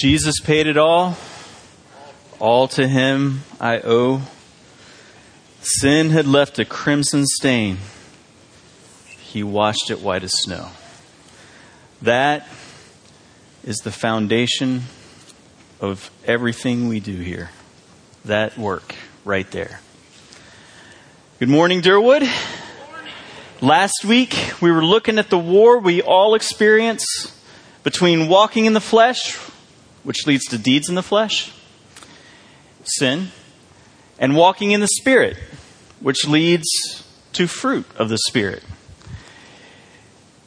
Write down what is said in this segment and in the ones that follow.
Jesus paid it all. All to him I owe. Sin had left a crimson stain. He washed it white as snow. That is the foundation of everything we do here. That work right there. Good morning, Durwood. Last week, we were looking at the war we all experience between walking in the flesh, which leads to deeds in the flesh, sin, and walking in the Spirit, which leads to fruit of the Spirit.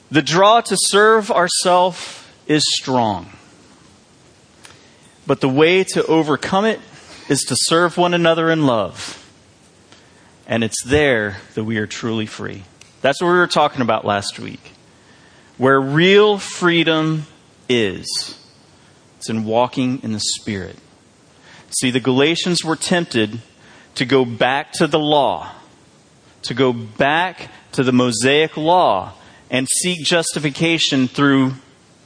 The draw to serve ourself is strong. But the way to overcome it is to serve one another in love. And it's there that we are truly free. That's what we were talking about last week. Where real freedom is, it's in walking in the Spirit. See, the Galatians were tempted to go back to the law, to go back to the Mosaic law and seek justification through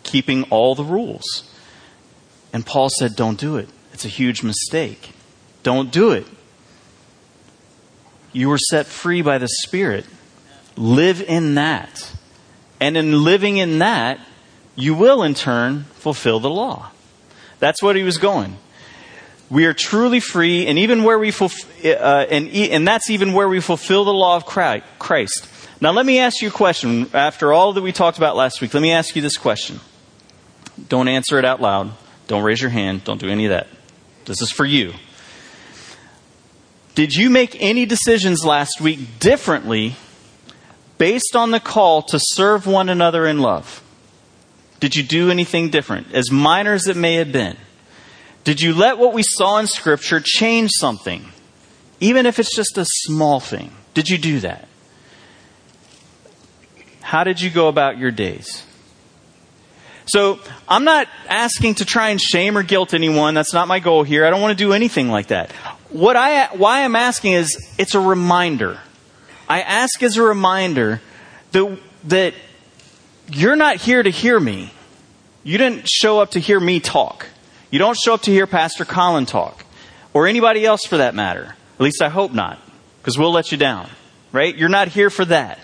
keeping all the rules. And Paul said, Don't do it. It's a huge mistake. Don't do it. You were set free by the Spirit. Live in that. And in living in that, you will in turn fulfill the law. That's what he was going. We are truly free, and even where we fulfill, uh, and, and that's even where we fulfill the law of Christ. Now, let me ask you a question. After all that we talked about last week, let me ask you this question. Don't answer it out loud. Don't raise your hand. Don't do any of that. This is for you. Did you make any decisions last week differently based on the call to serve one another in love? Did you do anything different, as minor as it may have been? Did you let what we saw in Scripture change something, even if it's just a small thing? Did you do that? How did you go about your days? So I'm not asking to try and shame or guilt anyone. That's not my goal here. I don't want to do anything like that. What I, why I'm asking is it's a reminder. I ask as a reminder that, that you're not here to hear me. You didn't show up to hear me talk. You don't show up to hear Pastor Colin talk. Or anybody else for that matter. At least I hope not. Because we'll let you down. Right? You're not here for that.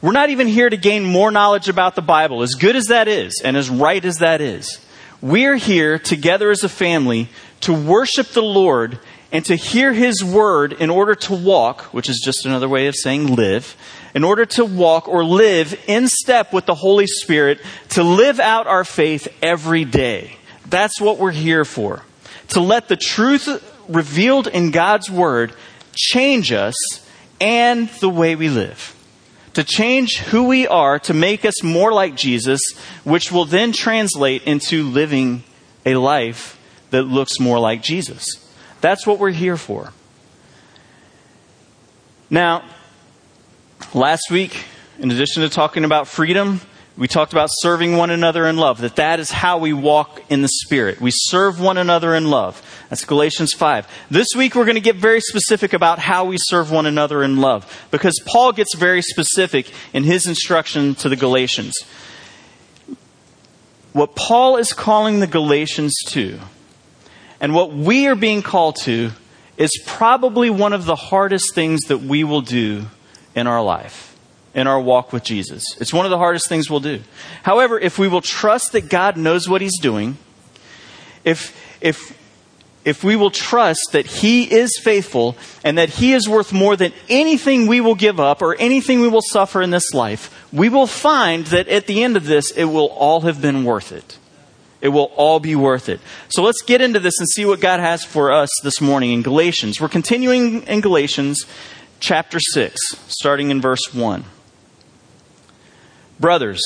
We're not even here to gain more knowledge about the Bible, as good as that is, and as right as that is. We're here together as a family to worship the Lord and to hear His word in order to walk, which is just another way of saying live, in order to walk or live in step with the Holy Spirit, to live out our faith every day. That's what we're here for. To let the truth revealed in God's word change us and the way we live to change who we are to make us more like Jesus, which will then translate into living a life that looks more like Jesus. That's what we're here for. Now, last week, in addition to talking about freedom, we talked about serving one another in love, that that is how we walk in the Spirit. We serve one another in love. That's Galatians 5. This week we're going to get very specific about how we serve one another in love, because Paul gets very specific in his instruction to the Galatians. What Paul is calling the Galatians to, and what we are being called to, is probably one of the hardest things that we will do in our life in our walk with Jesus. It's one of the hardest things we'll do. However, if we will trust that God knows what He's doing, if, if, if we will trust that He is faithful and that He is worth more than anything we will give up or anything we will suffer in this life, we will find that at the end of this, it will all have been worth it. It will all be worth it. So let's get into this and see what God has for us this morning in Galatians. We're continuing in Galatians chapter 6, starting in verse 1. Brothers,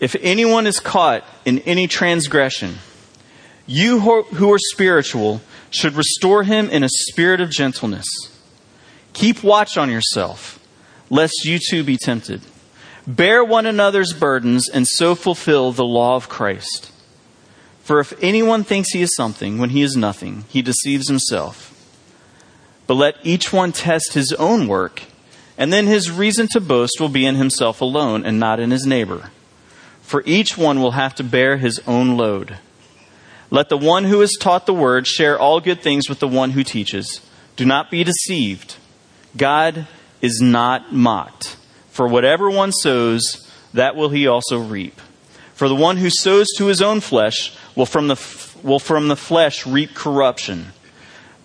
if anyone is caught in any transgression, you who are spiritual should restore him in a spirit of gentleness. Keep watch on yourself, lest you too be tempted. Bear one another's burdens and so fulfill the law of Christ. For if anyone thinks he is something when he is nothing, he deceives himself. But let each one test his own work and then his reason to boast will be in himself alone and not in his neighbor. for each one will have to bear his own load. Let the one who is taught the word share all good things with the one who teaches. Do not be deceived. God is not mocked. For whatever one sows, that will he also reap. For the one who sows to his own flesh will from the, will from the flesh reap corruption.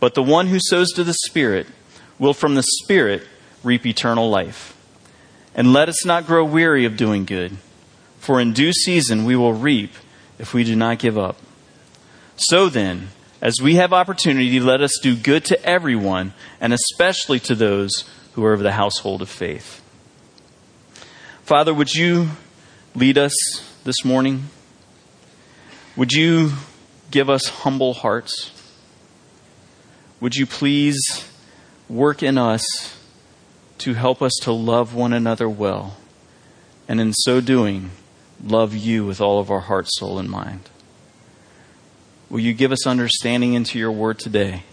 But the one who sows to the Spirit will from the Spirit reap eternal life. And let us not grow weary of doing good for in due season we will reap if we do not give up. So then, as we have opportunity, let us do good to everyone, and especially to those who are of the household of faith. Father, would you lead us this morning? Would you give us humble hearts? Would you please work in us to help us to love one another well, and in so doing, love you with all of our heart, soul, and mind. Will you give us understanding into your word today?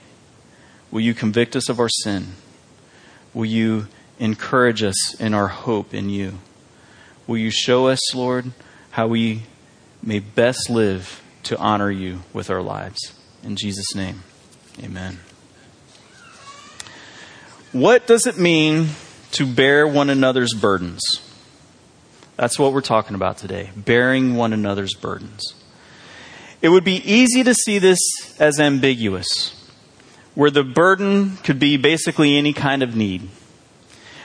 Will you convict us of our sin? Will you encourage us in our hope in you? Will you show us, Lord, how we may best live to honor you with our lives? In Jesus' name, amen. What does it mean to bear one another's burdens? That's what we're talking about today bearing one another's burdens. It would be easy to see this as ambiguous, where the burden could be basically any kind of need.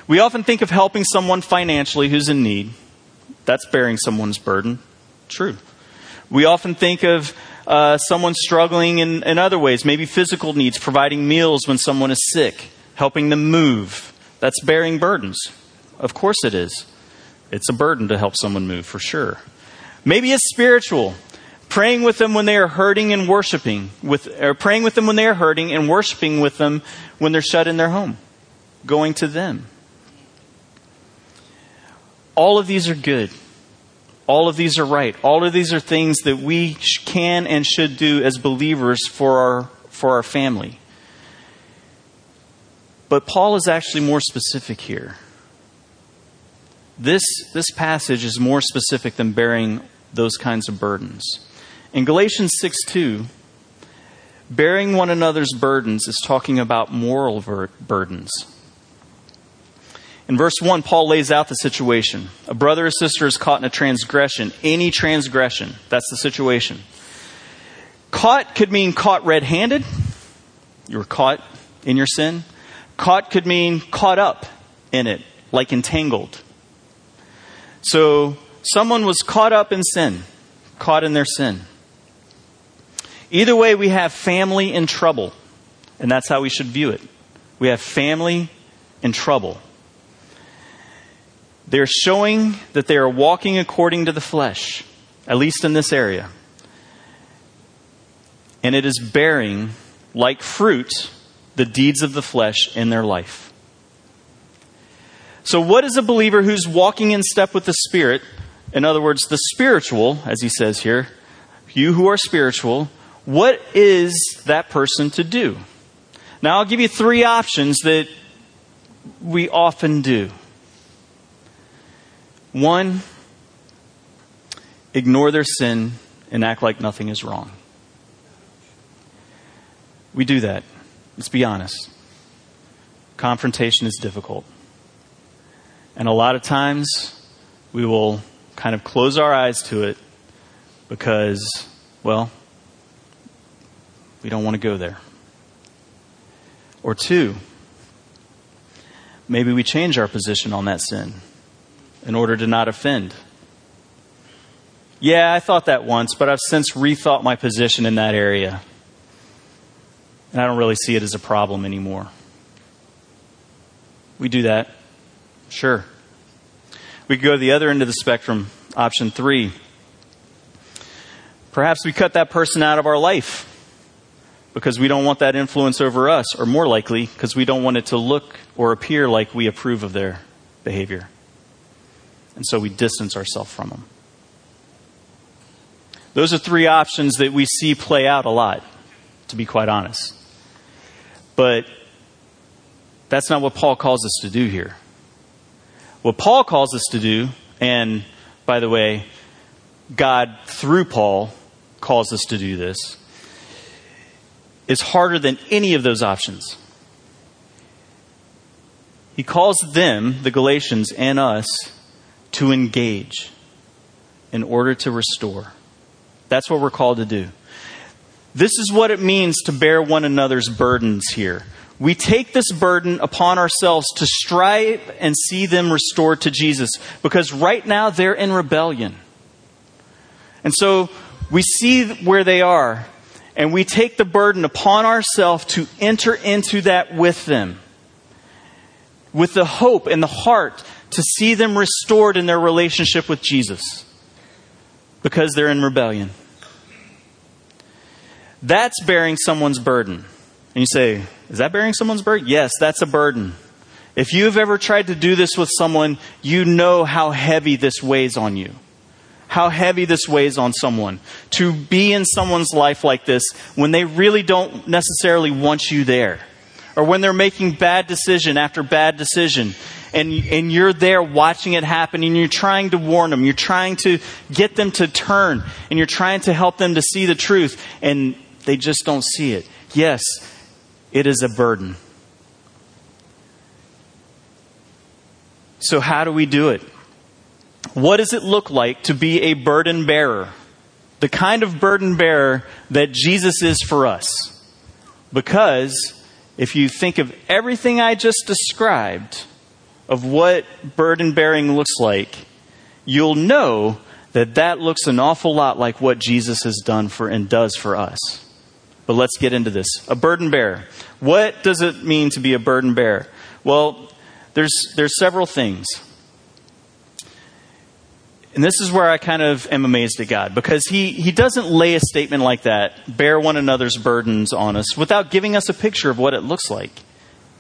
We often think of helping someone financially who's in need. That's bearing someone's burden. True. We often think of uh, someone struggling in, in other ways, maybe physical needs, providing meals when someone is sick, helping them move. That's bearing burdens. Of course it is. It's a burden to help someone move for sure. Maybe it's spiritual. Praying with them when they are hurting and worshiping with, or praying with them when they are hurting and worshiping with them when they're shut in their home. Going to them. All of these are good. All of these are right. All of these are things that we can and should do as believers for our, for our family. But Paul is actually more specific here. This, this passage is more specific than bearing those kinds of burdens. In Galatians 6 2, bearing one another's burdens is talking about moral ver- burdens. In verse 1, Paul lays out the situation. A brother or sister is caught in a transgression, any transgression. That's the situation. Caught could mean caught red handed. You were caught in your sin. Caught could mean caught up in it, like entangled. So someone was caught up in sin, caught in their sin. Either way, we have family in trouble, and that's how we should view it. We have family in trouble. They're showing that they are walking according to the flesh, at least in this area. And it is bearing, like fruit, the deeds of the flesh in their life. So, what is a believer who's walking in step with the Spirit? In other words, the spiritual, as he says here, you who are spiritual, what is that person to do? Now, I'll give you three options that we often do. One, ignore their sin and act like nothing is wrong. We do that. Let's be honest. Confrontation is difficult. And a lot of times we will kind of close our eyes to it because, well, we don't want to go there. Or two, maybe we change our position on that sin in order to not offend. Yeah, I thought that once, but I've since rethought my position in that area. And I don't really see it as a problem anymore. We do that. Sure. We could go to the other end of the spectrum, option three. Perhaps we cut that person out of our life because we don't want that influence over us, or more likely, because we don't want it to look or appear like we approve of their behavior. And so we distance ourselves from them. Those are three options that we see play out a lot, to be quite honest. But that's not what Paul calls us to do here. What Paul calls us to do, and by the way, God, through Paul, calls us to do this, is harder than any of those options. He calls them, the Galatians, and us, to engage in order to restore. That's what we're called to do. This is what it means to bear one another's burdens here. We take this burden upon ourselves to strive and see them restored to Jesus because right now they're in rebellion. And so we see where they are and we take the burden upon ourselves to enter into that with them with the hope and the heart to see them restored in their relationship with Jesus because they're in rebellion. That's bearing someone's burden. And you say, is that bearing someone's burden? Yes, that's a burden. If you've ever tried to do this with someone, you know how heavy this weighs on you. How heavy this weighs on someone. To be in someone's life like this when they really don't necessarily want you there. Or when they're making bad decision after bad decision and, and you're there watching it happen and you're trying to warn them. You're trying to get them to turn and you're trying to help them to see the truth and they just don't see it. Yes, it is a burden. So, how do we do it? What does it look like to be a burden bearer? The kind of burden bearer that Jesus is for us. Because if you think of everything I just described of what burden bearing looks like, you'll know that that looks an awful lot like what Jesus has done for and does for us. But let's get into this. A burden bearer. What does it mean to be a burden bearer? Well, there's, there's several things. And this is where I kind of am amazed at God because he, he doesn't lay a statement like that, bear one another's burdens on us, without giving us a picture of what it looks like.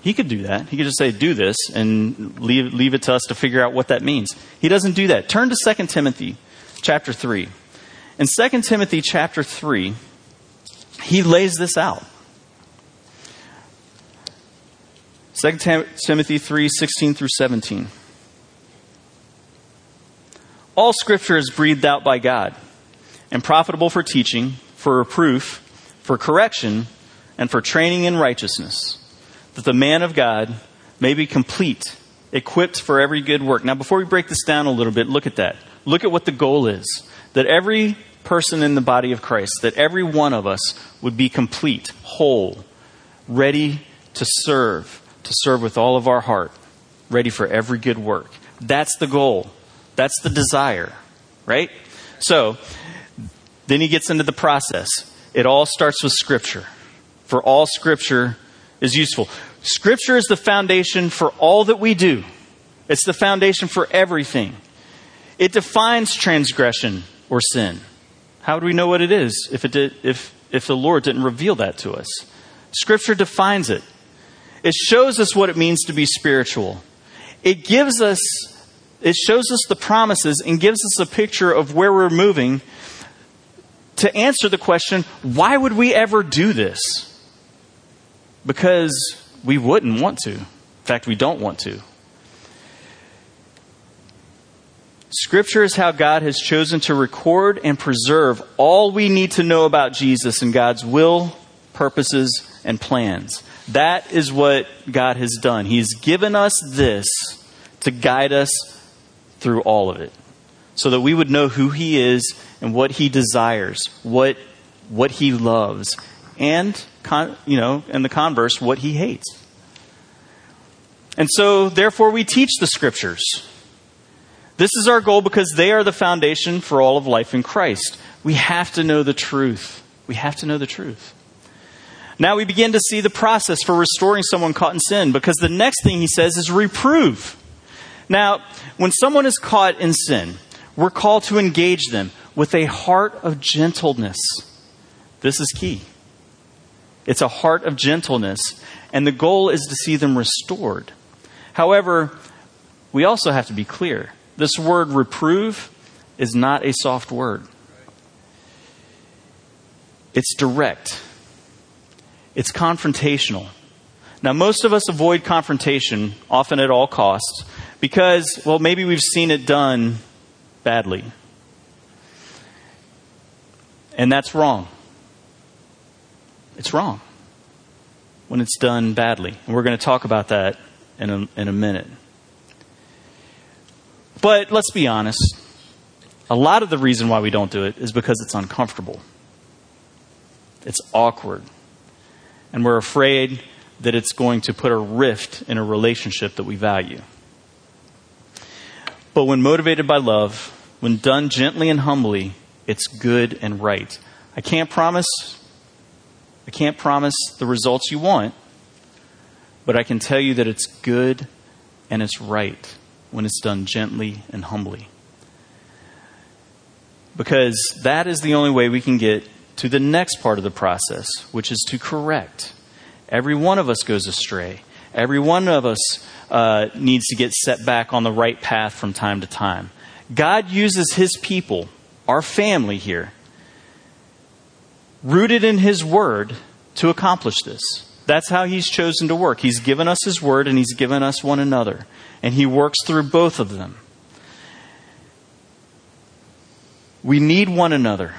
He could do that. He could just say, do this, and leave, leave it to us to figure out what that means. He doesn't do that. Turn to 2 Timothy chapter 3. In 2 Timothy chapter 3, he lays this out. 2 Timothy 3 16 through 17. All scripture is breathed out by God and profitable for teaching, for reproof, for correction, and for training in righteousness, that the man of God may be complete, equipped for every good work. Now, before we break this down a little bit, look at that. Look at what the goal is that every person in the body of Christ, that every one of us would be complete, whole, ready to serve, to serve with all of our heart, ready for every good work. That's the goal. That's the desire, right? So, then he gets into the process. It all starts with Scripture. For all Scripture is useful. Scripture is the foundation for all that we do, it's the foundation for everything. It defines transgression or sin. How do we know what it is if, it did, if, if the Lord didn't reveal that to us? Scripture defines it. It shows us what it means to be spiritual. It gives us, it shows us the promises and gives us a picture of where we're moving to answer the question why would we ever do this? Because we wouldn't want to. In fact, we don't want to. Scripture is how God has chosen to record and preserve all we need to know about Jesus and God's will, purposes, and plans. That is what God has done. He's given us this to guide us through all of it so that we would know who He is and what He desires, what, what He loves, and, con, you know, in the converse, what He hates. And so, therefore, we teach the Scriptures. This is our goal because they are the foundation for all of life in Christ. We have to know the truth. We have to know the truth. Now we begin to see the process for restoring someone caught in sin because the next thing he says is reprove. Now, when someone is caught in sin, we're called to engage them with a heart of gentleness. This is key. It's a heart of gentleness, and the goal is to see them restored. However, we also have to be clear this word reprove is not a soft word, it's direct, it's confrontational. Now, most of us avoid confrontation, often at all costs, because, well, maybe we've seen it done badly. And that's wrong. It's wrong when it's done badly. And we're going to talk about that in a, in a minute. But let's be honest. A lot of the reason why we don't do it is because it's uncomfortable. It's awkward. And we're afraid that it's going to put a rift in a relationship that we value. But when motivated by love, when done gently and humbly, it's good and right. I can't promise I can't promise the results you want, but I can tell you that it's good and it's right when it's done gently and humbly. Because that is the only way we can get to the next part of the process, which is to correct. Every one of us goes astray. Every one of us uh, needs to get set back on the right path from time to time. God uses His people, our family here, rooted in His Word, to accomplish this. That's how He's chosen to work. He's given us His Word and He's given us one another. And He works through both of them. We need one another.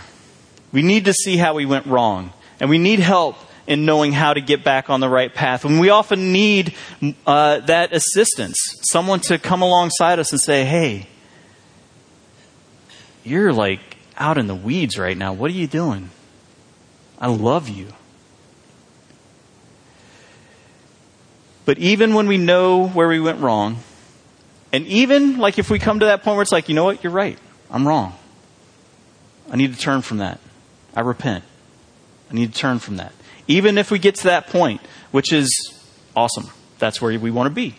We need to see how we went wrong. And we need help in knowing how to get back on the right path. And we often need uh, that assistance someone to come alongside us and say, hey, you're like out in the weeds right now. What are you doing? I love you. But even when we know where we went wrong, and even like if we come to that point where it's like, you know what, you're right, I'm wrong. I need to turn from that. I repent. I need to turn from that. Even if we get to that point, which is awesome, that's where we want to be.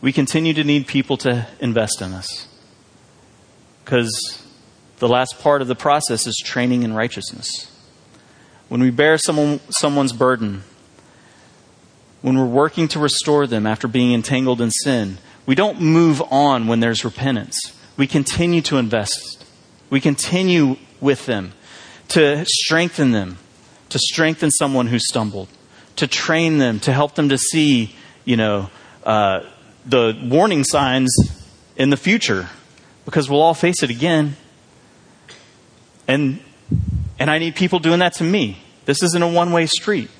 We continue to need people to invest in us. Because the last part of the process is training in righteousness. When we bear someone, someone's burden, when we're working to restore them after being entangled in sin, we don't move on when there's repentance. We continue to invest. We continue with them to strengthen them, to strengthen someone who stumbled, to train them, to help them to see, you know, uh, the warning signs in the future, because we'll all face it again. And and I need people doing that to me. This isn't a one-way street.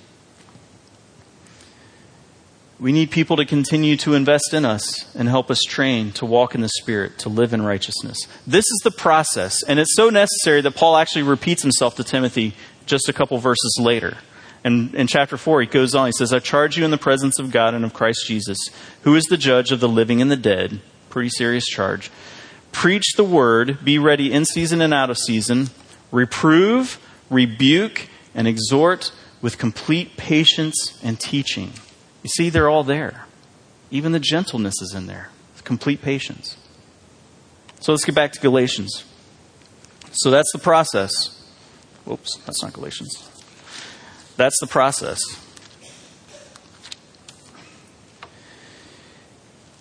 We need people to continue to invest in us and help us train to walk in the Spirit, to live in righteousness. This is the process, and it's so necessary that Paul actually repeats himself to Timothy just a couple verses later. And in chapter 4, he goes on, he says, I charge you in the presence of God and of Christ Jesus, who is the judge of the living and the dead. Pretty serious charge. Preach the word, be ready in season and out of season, reprove, rebuke, and exhort with complete patience and teaching. You see, they're all there. Even the gentleness is in there, complete patience. So let's get back to Galatians. So that's the process. Whoops, that's not Galatians. That's the process.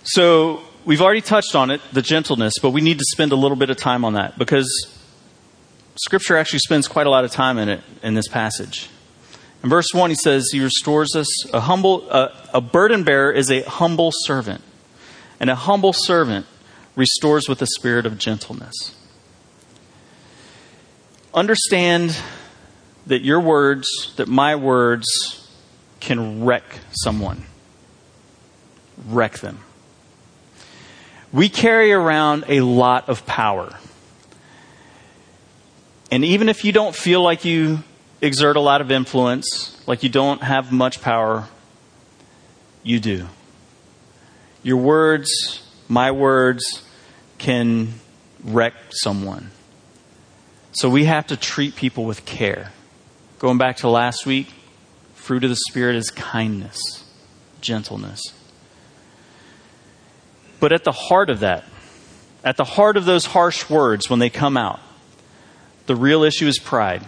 So we've already touched on it, the gentleness, but we need to spend a little bit of time on that because Scripture actually spends quite a lot of time in it in this passage. In verse 1, he says, He restores us. A, humble, a burden bearer is a humble servant, and a humble servant restores with a spirit of gentleness. Understand that your words, that my words, can wreck someone. Wreck them. We carry around a lot of power. And even if you don't feel like you exert a lot of influence, like you don't have much power, you do. Your words, my words, can wreck someone. So we have to treat people with care. Going back to last week, fruit of the Spirit is kindness, gentleness. But at the heart of that, at the heart of those harsh words when they come out, the real issue is pride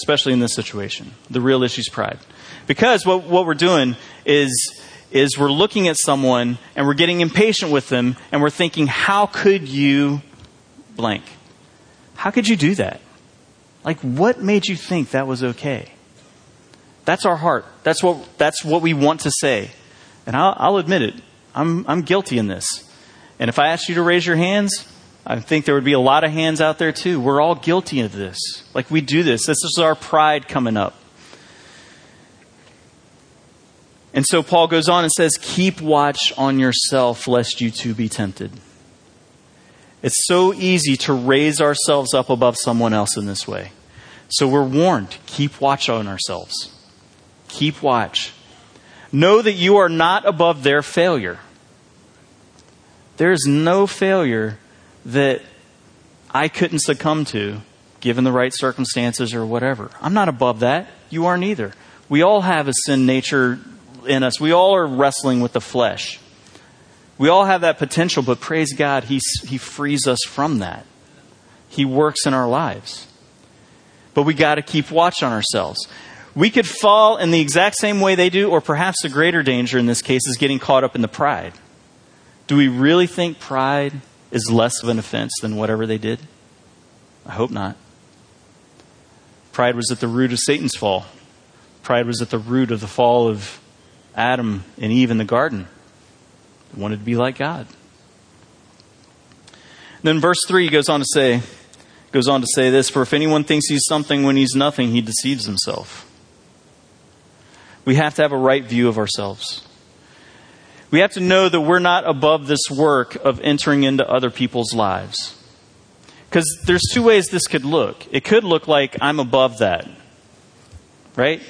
especially in this situation. The real issue is pride. Because what, what we're doing is, is we're looking at someone and we're getting impatient with them and we're thinking, how could you blank? How could you do that? Like, what made you think that was okay? That's our heart. That's what, that's what we want to say. And I'll, I'll admit it. I'm, I'm guilty in this. And if I ask you to raise your hands, I think there would be a lot of hands out there too. We're all guilty of this. Like we do this. This is our pride coming up. And so Paul goes on and says, Keep watch on yourself, lest you too be tempted. It's so easy to raise ourselves up above someone else in this way. So we're warned keep watch on ourselves. Keep watch. Know that you are not above their failure. There is no failure that I couldn't succumb to given the right circumstances or whatever. I'm not above that. You aren't either. We all have a sin nature in us. We all are wrestling with the flesh. We all have that potential, but praise God, He, he frees us from that. He works in our lives. But we got to keep watch on ourselves. We could fall in the exact same way they do, or perhaps the greater danger in this case is getting caught up in the pride. Do we really think pride is less of an offense than whatever they did? I hope not. Pride was at the root of Satan's fall. Pride was at the root of the fall of Adam and Eve in the garden. They wanted to be like God. Then verse 3 goes on to say, goes on to say this, for if anyone thinks he's something when he's nothing, he deceives himself. We have to have a right view of ourselves. We have to know that we're not above this work of entering into other people's lives. Because there's two ways this could look. It could look like I'm above that. Right?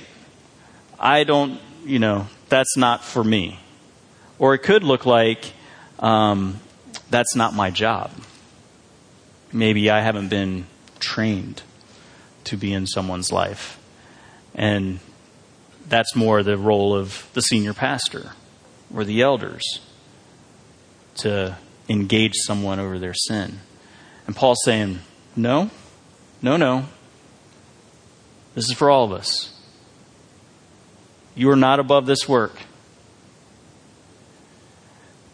I don't, you know, that's not for me. Or it could look like um, that's not my job. Maybe I haven't been trained to be in someone's life. And that's more the role of the senior pastor or the elders to engage someone over their sin. And Paul's saying, no, no, no. This is for all of us. You are not above this work.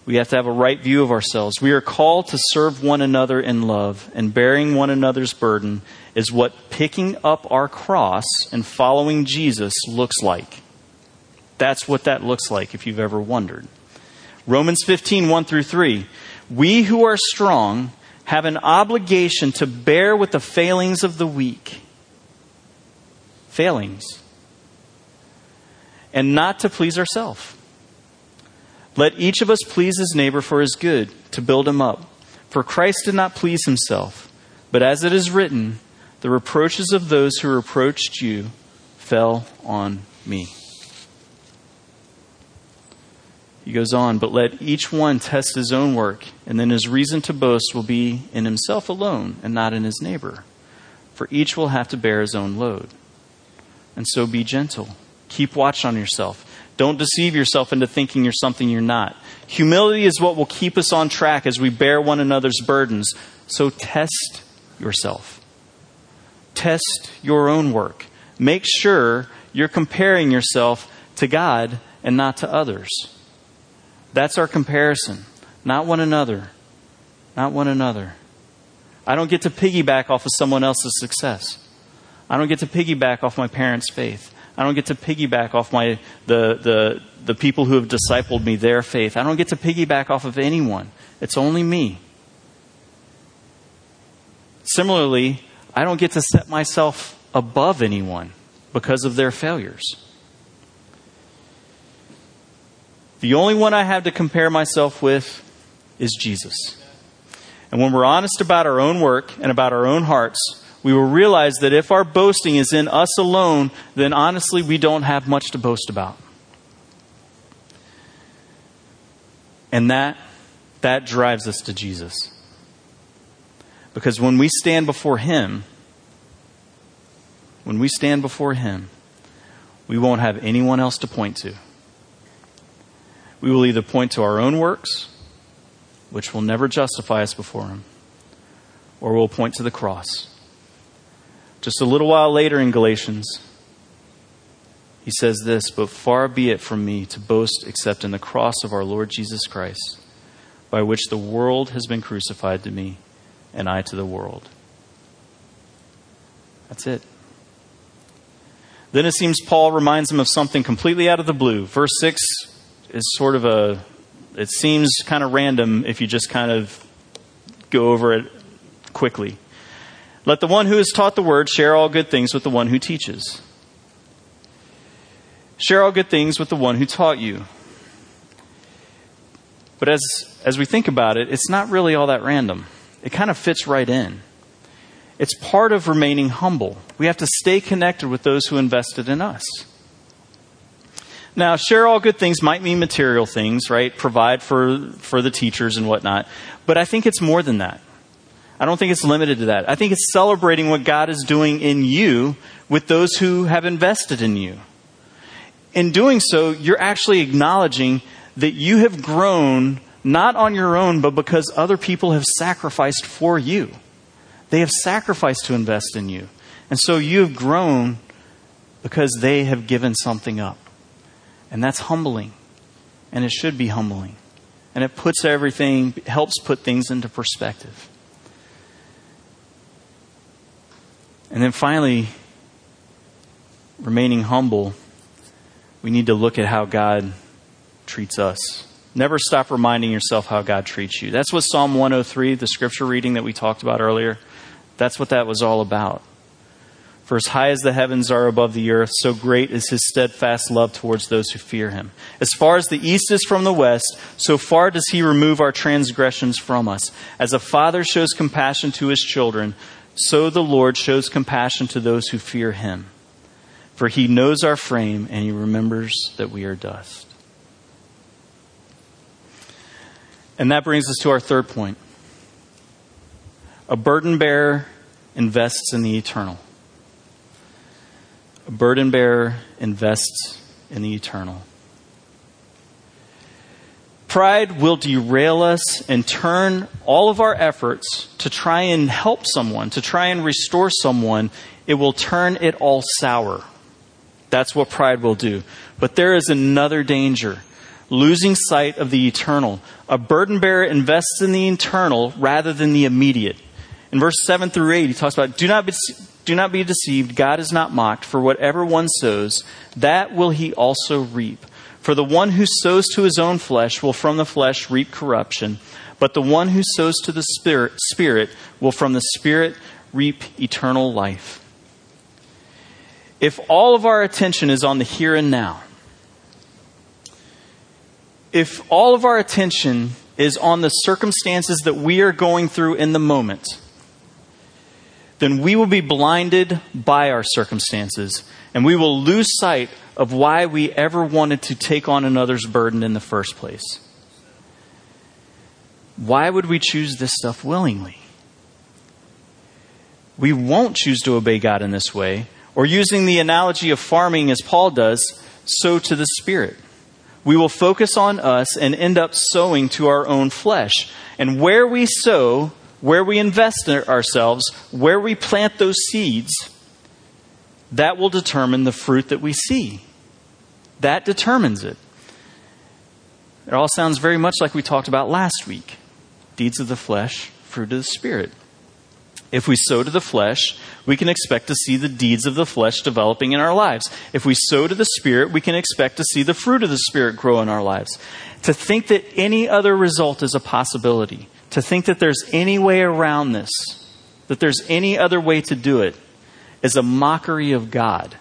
We have to have a right view of ourselves. We are called to serve one another in love, and bearing one another's burden is what picking up our cross and following Jesus looks like. That's what that looks like if you've ever wondered. Romans 15, 1 through 3. We who are strong have an obligation to bear with the failings of the weak. Failings. And not to please ourselves. Let each of us please his neighbor for his good, to build him up. For Christ did not please himself, but as it is written, the reproaches of those who reproached you fell on me. He goes on, but let each one test his own work, and then his reason to boast will be in himself alone and not in his neighbor. For each will have to bear his own load. And so be gentle. Keep watch on yourself don't deceive yourself into thinking you're something you're not. Humility is what will keep us on track as we bear one another's burdens. So test yourself. Test your own work. Make sure you're comparing yourself to God and not to others. That's our comparison, not one another. Not one another. I don't get to piggyback off of someone else's success. I don't get to piggyback off my parents' faith. I don't get to piggyback off my the the the people who have discipled me their faith. I don't get to piggyback off of anyone. It's only me. Similarly, I don't get to set myself above anyone because of their failures. The only one I have to compare myself with is Jesus. And when we're honest about our own work and about our own hearts, we will realize that if our boasting is in us alone, then honestly, we don't have much to boast about. And that, that drives us to Jesus. Because when we stand before Him, when we stand before Him, we won't have anyone else to point to. We will either point to our own works, which will never justify us before Him, or we'll point to the cross just a little while later in Galatians, he says this But far be it from me to boast except in the cross of our Lord Jesus Christ, by which the world has been crucified to me, and I to the world. That's it. Then it seems Paul reminds him of something completely out of the blue. Verse 6 is sort of a, it seems kind of random if you just kind of go over it quickly. Let the one who has taught the word share all good things with the one who teaches. Share all good things with the one who taught you. But as, as we think about it, it's not really all that random. It kind of fits right in. It's part of remaining humble. We have to stay connected with those who invested in us. Now, share all good things might mean material things, right? Provide for, for the teachers and whatnot. But I think it's more than that. I don't think it's limited to that. I think it's celebrating what God is doing in you with those who have invested in you. In doing so, you're actually acknowledging that you have grown not on your own, but because other people have sacrificed for you. They have sacrificed to invest in you. And so you have grown because they have given something up. And that's humbling. And it should be humbling. And it puts everything, helps put things into perspective. And then finally, remaining humble, we need to look at how God treats us. Never stop reminding yourself how God treats you. That's what Psalm 103, the scripture reading that we talked about earlier, that's what that was all about. For as high as the heavens are above the earth, so great is his steadfast love towards those who fear him. As far as the east is from the west, so far does he remove our transgressions from us. As a father shows compassion to his children, so the Lord shows compassion to those who fear him. For he knows our frame and he remembers that we are dust. And that brings us to our third point. A burden bearer invests in the eternal. A burden bearer invests in the eternal. Pride will derail us and turn all of our efforts to try and help someone, to try and restore someone, it will turn it all sour. That's what pride will do. But there is another danger losing sight of the eternal. A burden bearer invests in the eternal rather than the immediate. In verse 7 through 8, he talks about do not, be, do not be deceived. God is not mocked, for whatever one sows, that will he also reap. For the one who sows to his own flesh will from the flesh reap corruption, but the one who sows to the Spirit, Spirit will from the Spirit reap eternal life. If all of our attention is on the here and now, if all of our attention is on the circumstances that we are going through in the moment, then we will be blinded by our circumstances and we will lose sight of why we ever wanted to take on another's burden in the first place. Why would we choose this stuff willingly? We won't choose to obey God in this way, or using the analogy of farming as Paul does, sow to the Spirit. We will focus on us and end up sowing to our own flesh. And where we sow, where we invest in ourselves, where we plant those seeds, that will determine the fruit that we see. That determines it. It all sounds very much like we talked about last week deeds of the flesh, fruit of the Spirit. If we sow to the flesh, we can expect to see the deeds of the flesh developing in our lives. If we sow to the Spirit, we can expect to see the fruit of the Spirit grow in our lives. To think that any other result is a possibility to think that there's any way around this, that there's any other way to do it, is a mockery of God.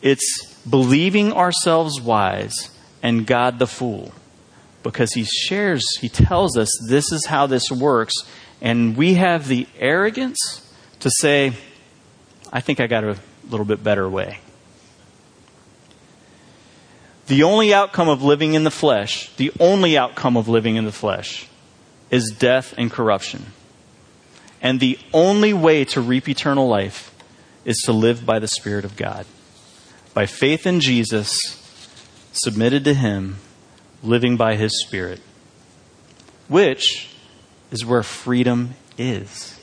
It's believing ourselves wise and God the fool. Because he shares, he tells us this is how this works, and we have the arrogance to say, I think I got a little bit better way. The only outcome of living in the flesh, the only outcome of living in the flesh, is death and corruption. And the only way to reap eternal life is to live by the Spirit of God. By faith in Jesus, submitted to Him, living by His Spirit, which is where freedom is.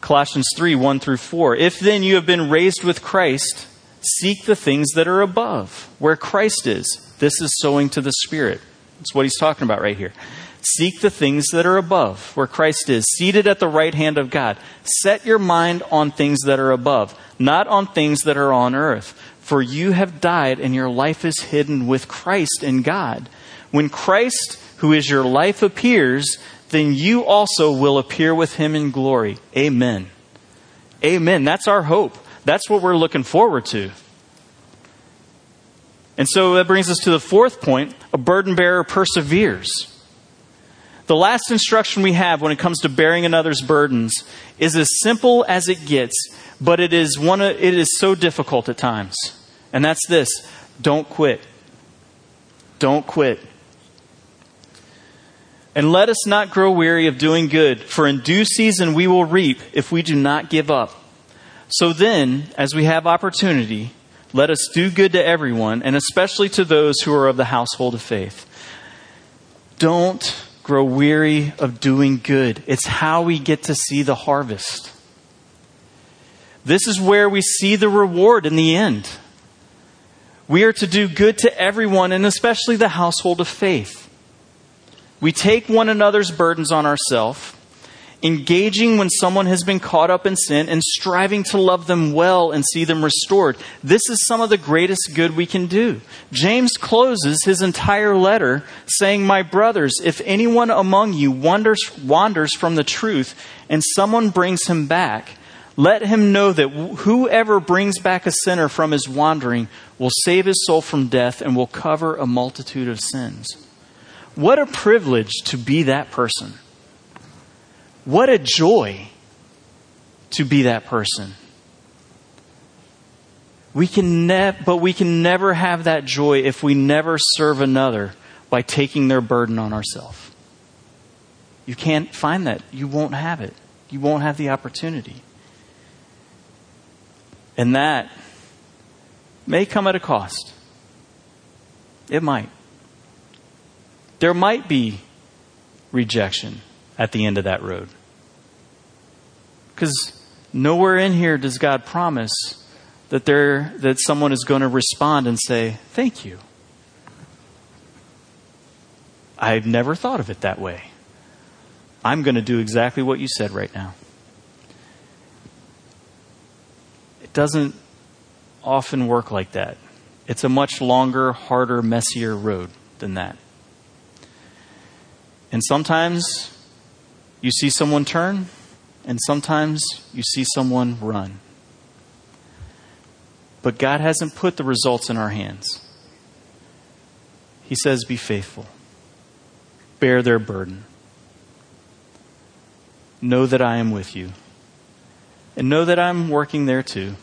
Colossians 3 1 through 4. If then you have been raised with Christ, seek the things that are above, where Christ is. This is sowing to the Spirit. That's what he's talking about right here. Seek the things that are above, where Christ is, seated at the right hand of God. Set your mind on things that are above, not on things that are on earth. For you have died, and your life is hidden with Christ in God. When Christ, who is your life, appears, then you also will appear with him in glory. Amen. Amen. That's our hope. That's what we're looking forward to. And so that brings us to the fourth point a burden bearer perseveres. The last instruction we have when it comes to bearing another's burdens is as simple as it gets, but it is, one, it is so difficult at times. And that's this don't quit. Don't quit. And let us not grow weary of doing good, for in due season we will reap if we do not give up. So then, as we have opportunity, let us do good to everyone, and especially to those who are of the household of faith. Don't grow weary of doing good. It's how we get to see the harvest. This is where we see the reward in the end. We are to do good to everyone, and especially the household of faith. We take one another's burdens on ourselves engaging when someone has been caught up in sin and striving to love them well and see them restored. This is some of the greatest good we can do. James closes his entire letter saying, My brothers, if anyone among you wanders, wanders from the truth and someone brings him back, let him know that whoever brings back a sinner from his wandering will save his soul from death and will cover a multitude of sins. What a privilege to be that person. What a joy to be that person. We can but we can never have that joy if we never serve another by taking their burden on ourselves. You can't find that. You won't have it. You won't have the opportunity. And that may come at a cost. It might. There might be rejection at the end of that road. Because nowhere in here does God promise that there that someone is going to respond and say, "Thank you." I've never thought of it that way. I'm going to do exactly what you said right now. It doesn't often work like that. It's a much longer, harder, messier road than that. And sometimes you see someone turn, and sometimes you see someone run. But God hasn't put the results in our hands. He says, Be faithful, bear their burden. Know that I am with you, and know that I'm working there too.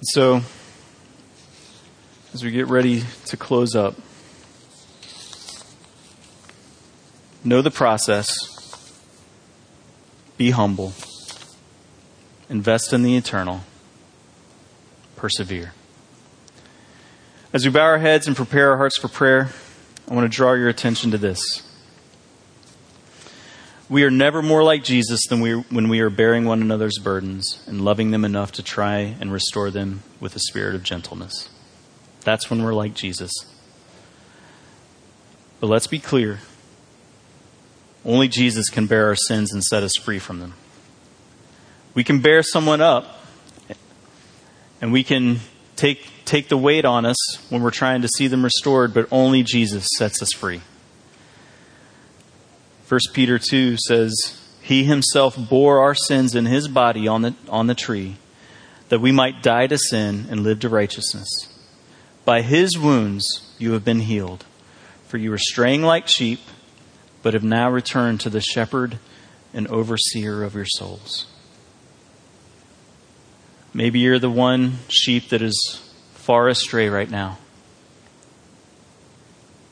So, as we get ready to close up, know the process, be humble, invest in the eternal, persevere. As we bow our heads and prepare our hearts for prayer, I want to draw your attention to this. We are never more like Jesus than we, when we are bearing one another's burdens and loving them enough to try and restore them with a spirit of gentleness. That's when we're like Jesus. But let's be clear only Jesus can bear our sins and set us free from them. We can bear someone up and we can take, take the weight on us when we're trying to see them restored, but only Jesus sets us free. 1 Peter 2 says, He himself bore our sins in his body on the, on the tree, that we might die to sin and live to righteousness. By his wounds you have been healed. For you were straying like sheep, but have now returned to the shepherd and overseer of your souls. Maybe you're the one sheep that is far astray right now.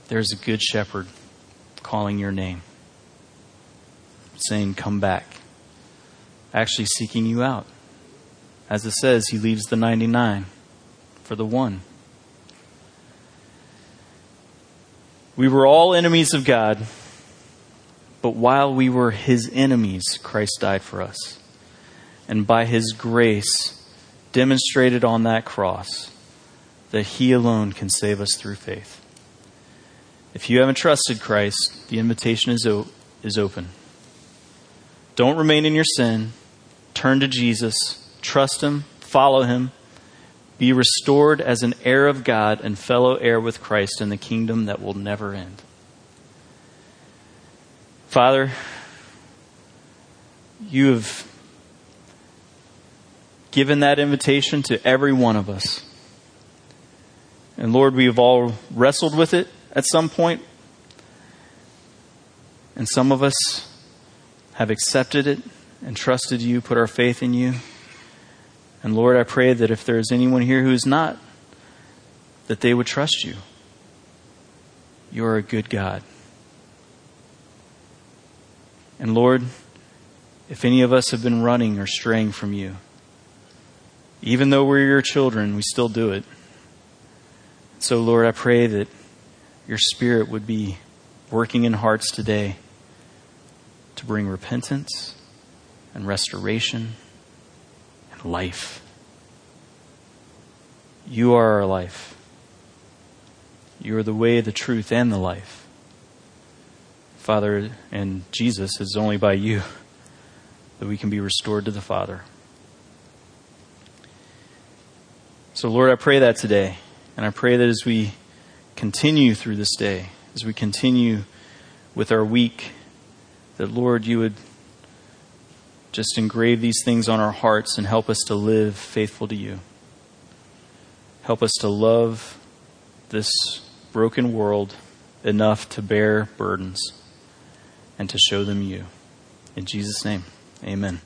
There's a good shepherd calling your name, saying, Come back. Actually, seeking you out. As it says, he leaves the 99 for the one. We were all enemies of God, but while we were his enemies, Christ died for us. And by his grace, demonstrated on that cross, that he alone can save us through faith. If you haven't trusted Christ, the invitation is, o- is open. Don't remain in your sin. Turn to Jesus. Trust him. Follow him. Be restored as an heir of God and fellow heir with Christ in the kingdom that will never end. Father, you have given that invitation to every one of us. And Lord, we have all wrestled with it at some point. And some of us have accepted it and trusted you, put our faith in you. And Lord, I pray that if there is anyone here who is not, that they would trust you. You are a good God. And Lord, if any of us have been running or straying from you, even though we're your children, we still do it. So, Lord, I pray that your Spirit would be working in hearts today to bring repentance and restoration life. You are our life. You are the way, the truth, and the life. Father, and Jesus is only by you that we can be restored to the Father. So, Lord, I pray that today. And I pray that as we continue through this day, as we continue with our week, that, Lord, you would just engrave these things on our hearts and help us to live faithful to you. Help us to love this broken world enough to bear burdens and to show them you. In Jesus' name, amen.